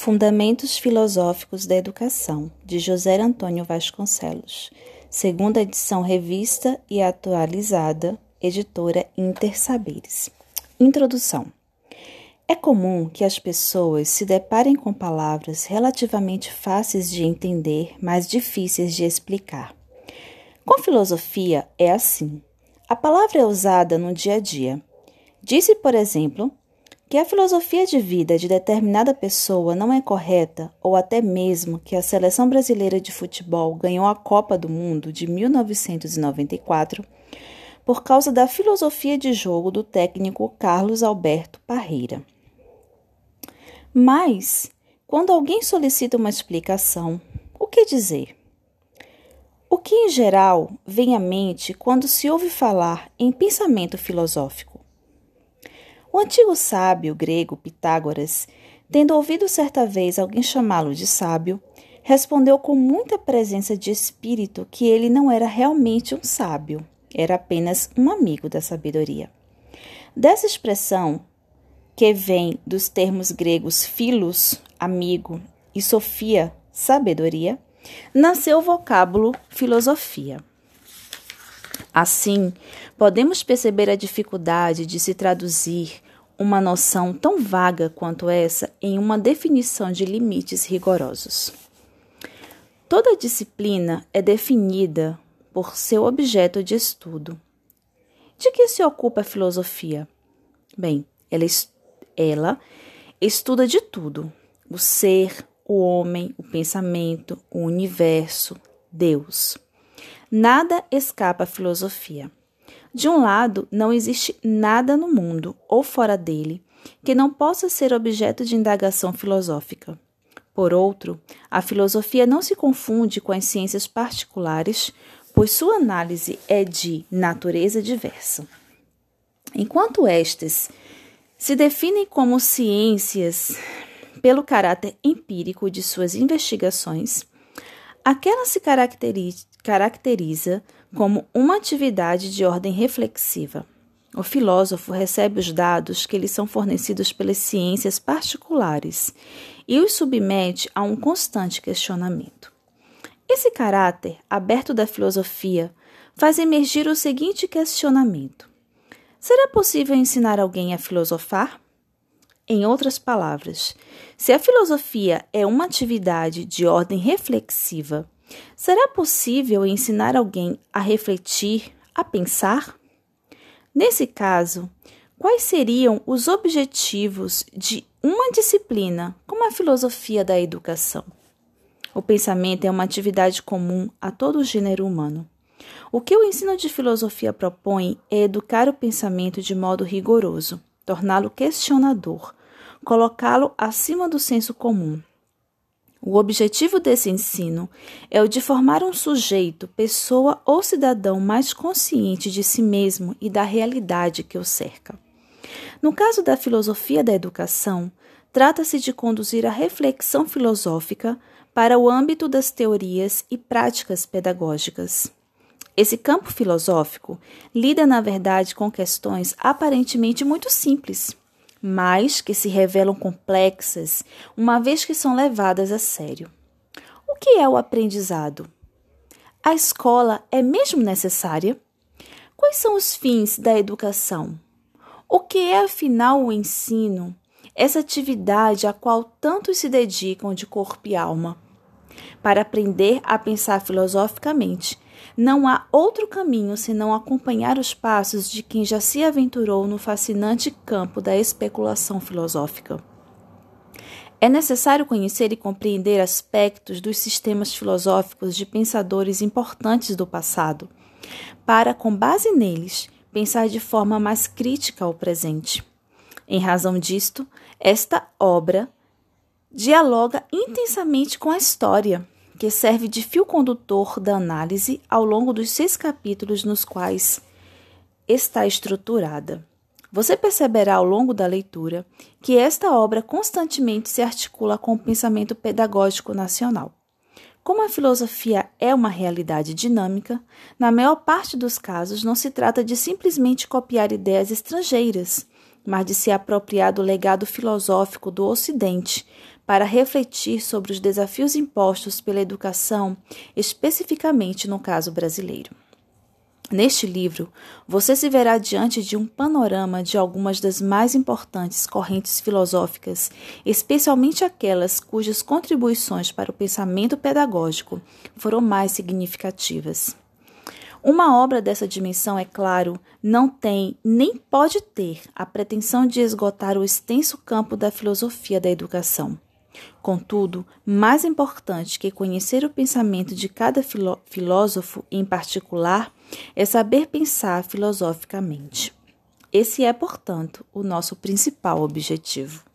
Fundamentos Filosóficos da Educação, de José Antônio Vasconcelos, segunda edição revista e atualizada, editora Intersaberes. Introdução. É comum que as pessoas se deparem com palavras relativamente fáceis de entender, mas difíceis de explicar. Com filosofia é assim. A palavra é usada no dia a dia. Disse, por exemplo, que a filosofia de vida de determinada pessoa não é correta, ou até mesmo que a seleção brasileira de futebol ganhou a Copa do Mundo de 1994 por causa da filosofia de jogo do técnico Carlos Alberto Parreira. Mas, quando alguém solicita uma explicação, o que dizer? O que em geral vem à mente quando se ouve falar em pensamento filosófico? O antigo sábio grego Pitágoras, tendo ouvido certa vez alguém chamá-lo de sábio, respondeu com muita presença de espírito que ele não era realmente um sábio, era apenas um amigo da sabedoria. Dessa expressão, que vem dos termos gregos philos, amigo, e sofia, sabedoria, nasceu o vocábulo filosofia. Assim, podemos perceber a dificuldade de se traduzir uma noção tão vaga quanto essa em uma definição de limites rigorosos. Toda disciplina é definida por seu objeto de estudo. De que se ocupa a filosofia? Bem, ela, ela estuda de tudo: o ser, o homem, o pensamento, o universo, Deus. Nada escapa à filosofia. De um lado, não existe nada no mundo ou fora dele que não possa ser objeto de indagação filosófica. Por outro, a filosofia não se confunde com as ciências particulares, pois sua análise é de natureza diversa. Enquanto estas se definem como ciências pelo caráter empírico de suas investigações, aquela se caracteriza caracteriza como uma atividade de ordem reflexiva. O filósofo recebe os dados que lhe são fornecidos pelas ciências particulares e os submete a um constante questionamento. Esse caráter aberto da filosofia faz emergir o seguinte questionamento: será possível ensinar alguém a filosofar? Em outras palavras, se a filosofia é uma atividade de ordem reflexiva, Será possível ensinar alguém a refletir, a pensar? Nesse caso, quais seriam os objetivos de uma disciplina como a filosofia da educação? O pensamento é uma atividade comum a todo o gênero humano. O que o ensino de filosofia propõe é educar o pensamento de modo rigoroso, torná-lo questionador, colocá-lo acima do senso comum, o objetivo desse ensino é o de formar um sujeito, pessoa ou cidadão mais consciente de si mesmo e da realidade que o cerca. No caso da filosofia da educação, trata-se de conduzir a reflexão filosófica para o âmbito das teorias e práticas pedagógicas. Esse campo filosófico lida, na verdade, com questões aparentemente muito simples mas que se revelam complexas uma vez que são levadas a sério. O que é o aprendizado? A escola é mesmo necessária? Quais são os fins da educação? O que é afinal o ensino? Essa atividade a qual tantos se dedicam de corpo e alma. Para aprender a pensar filosoficamente, não há outro caminho senão acompanhar os passos de quem já se aventurou no fascinante campo da especulação filosófica. É necessário conhecer e compreender aspectos dos sistemas filosóficos de pensadores importantes do passado, para, com base neles, pensar de forma mais crítica ao presente. Em razão disto, esta obra dialoga intensamente com a história que serve de fio condutor da análise ao longo dos seis capítulos nos quais está estruturada. Você perceberá ao longo da leitura que esta obra constantemente se articula com o pensamento pedagógico nacional. Como a filosofia é uma realidade dinâmica, na maior parte dos casos não se trata de simplesmente copiar ideias estrangeiras, mas de se apropriar do legado filosófico do Ocidente para refletir sobre os desafios impostos pela educação, especificamente no caso brasileiro. Neste livro, você se verá diante de um panorama de algumas das mais importantes correntes filosóficas, especialmente aquelas cujas contribuições para o pensamento pedagógico foram mais significativas. Uma obra dessa dimensão, é claro, não tem nem pode ter a pretensão de esgotar o extenso campo da filosofia da educação. Contudo, mais importante que conhecer o pensamento de cada filó filósofo em particular é saber pensar filosoficamente. Esse é, portanto, o nosso principal objetivo.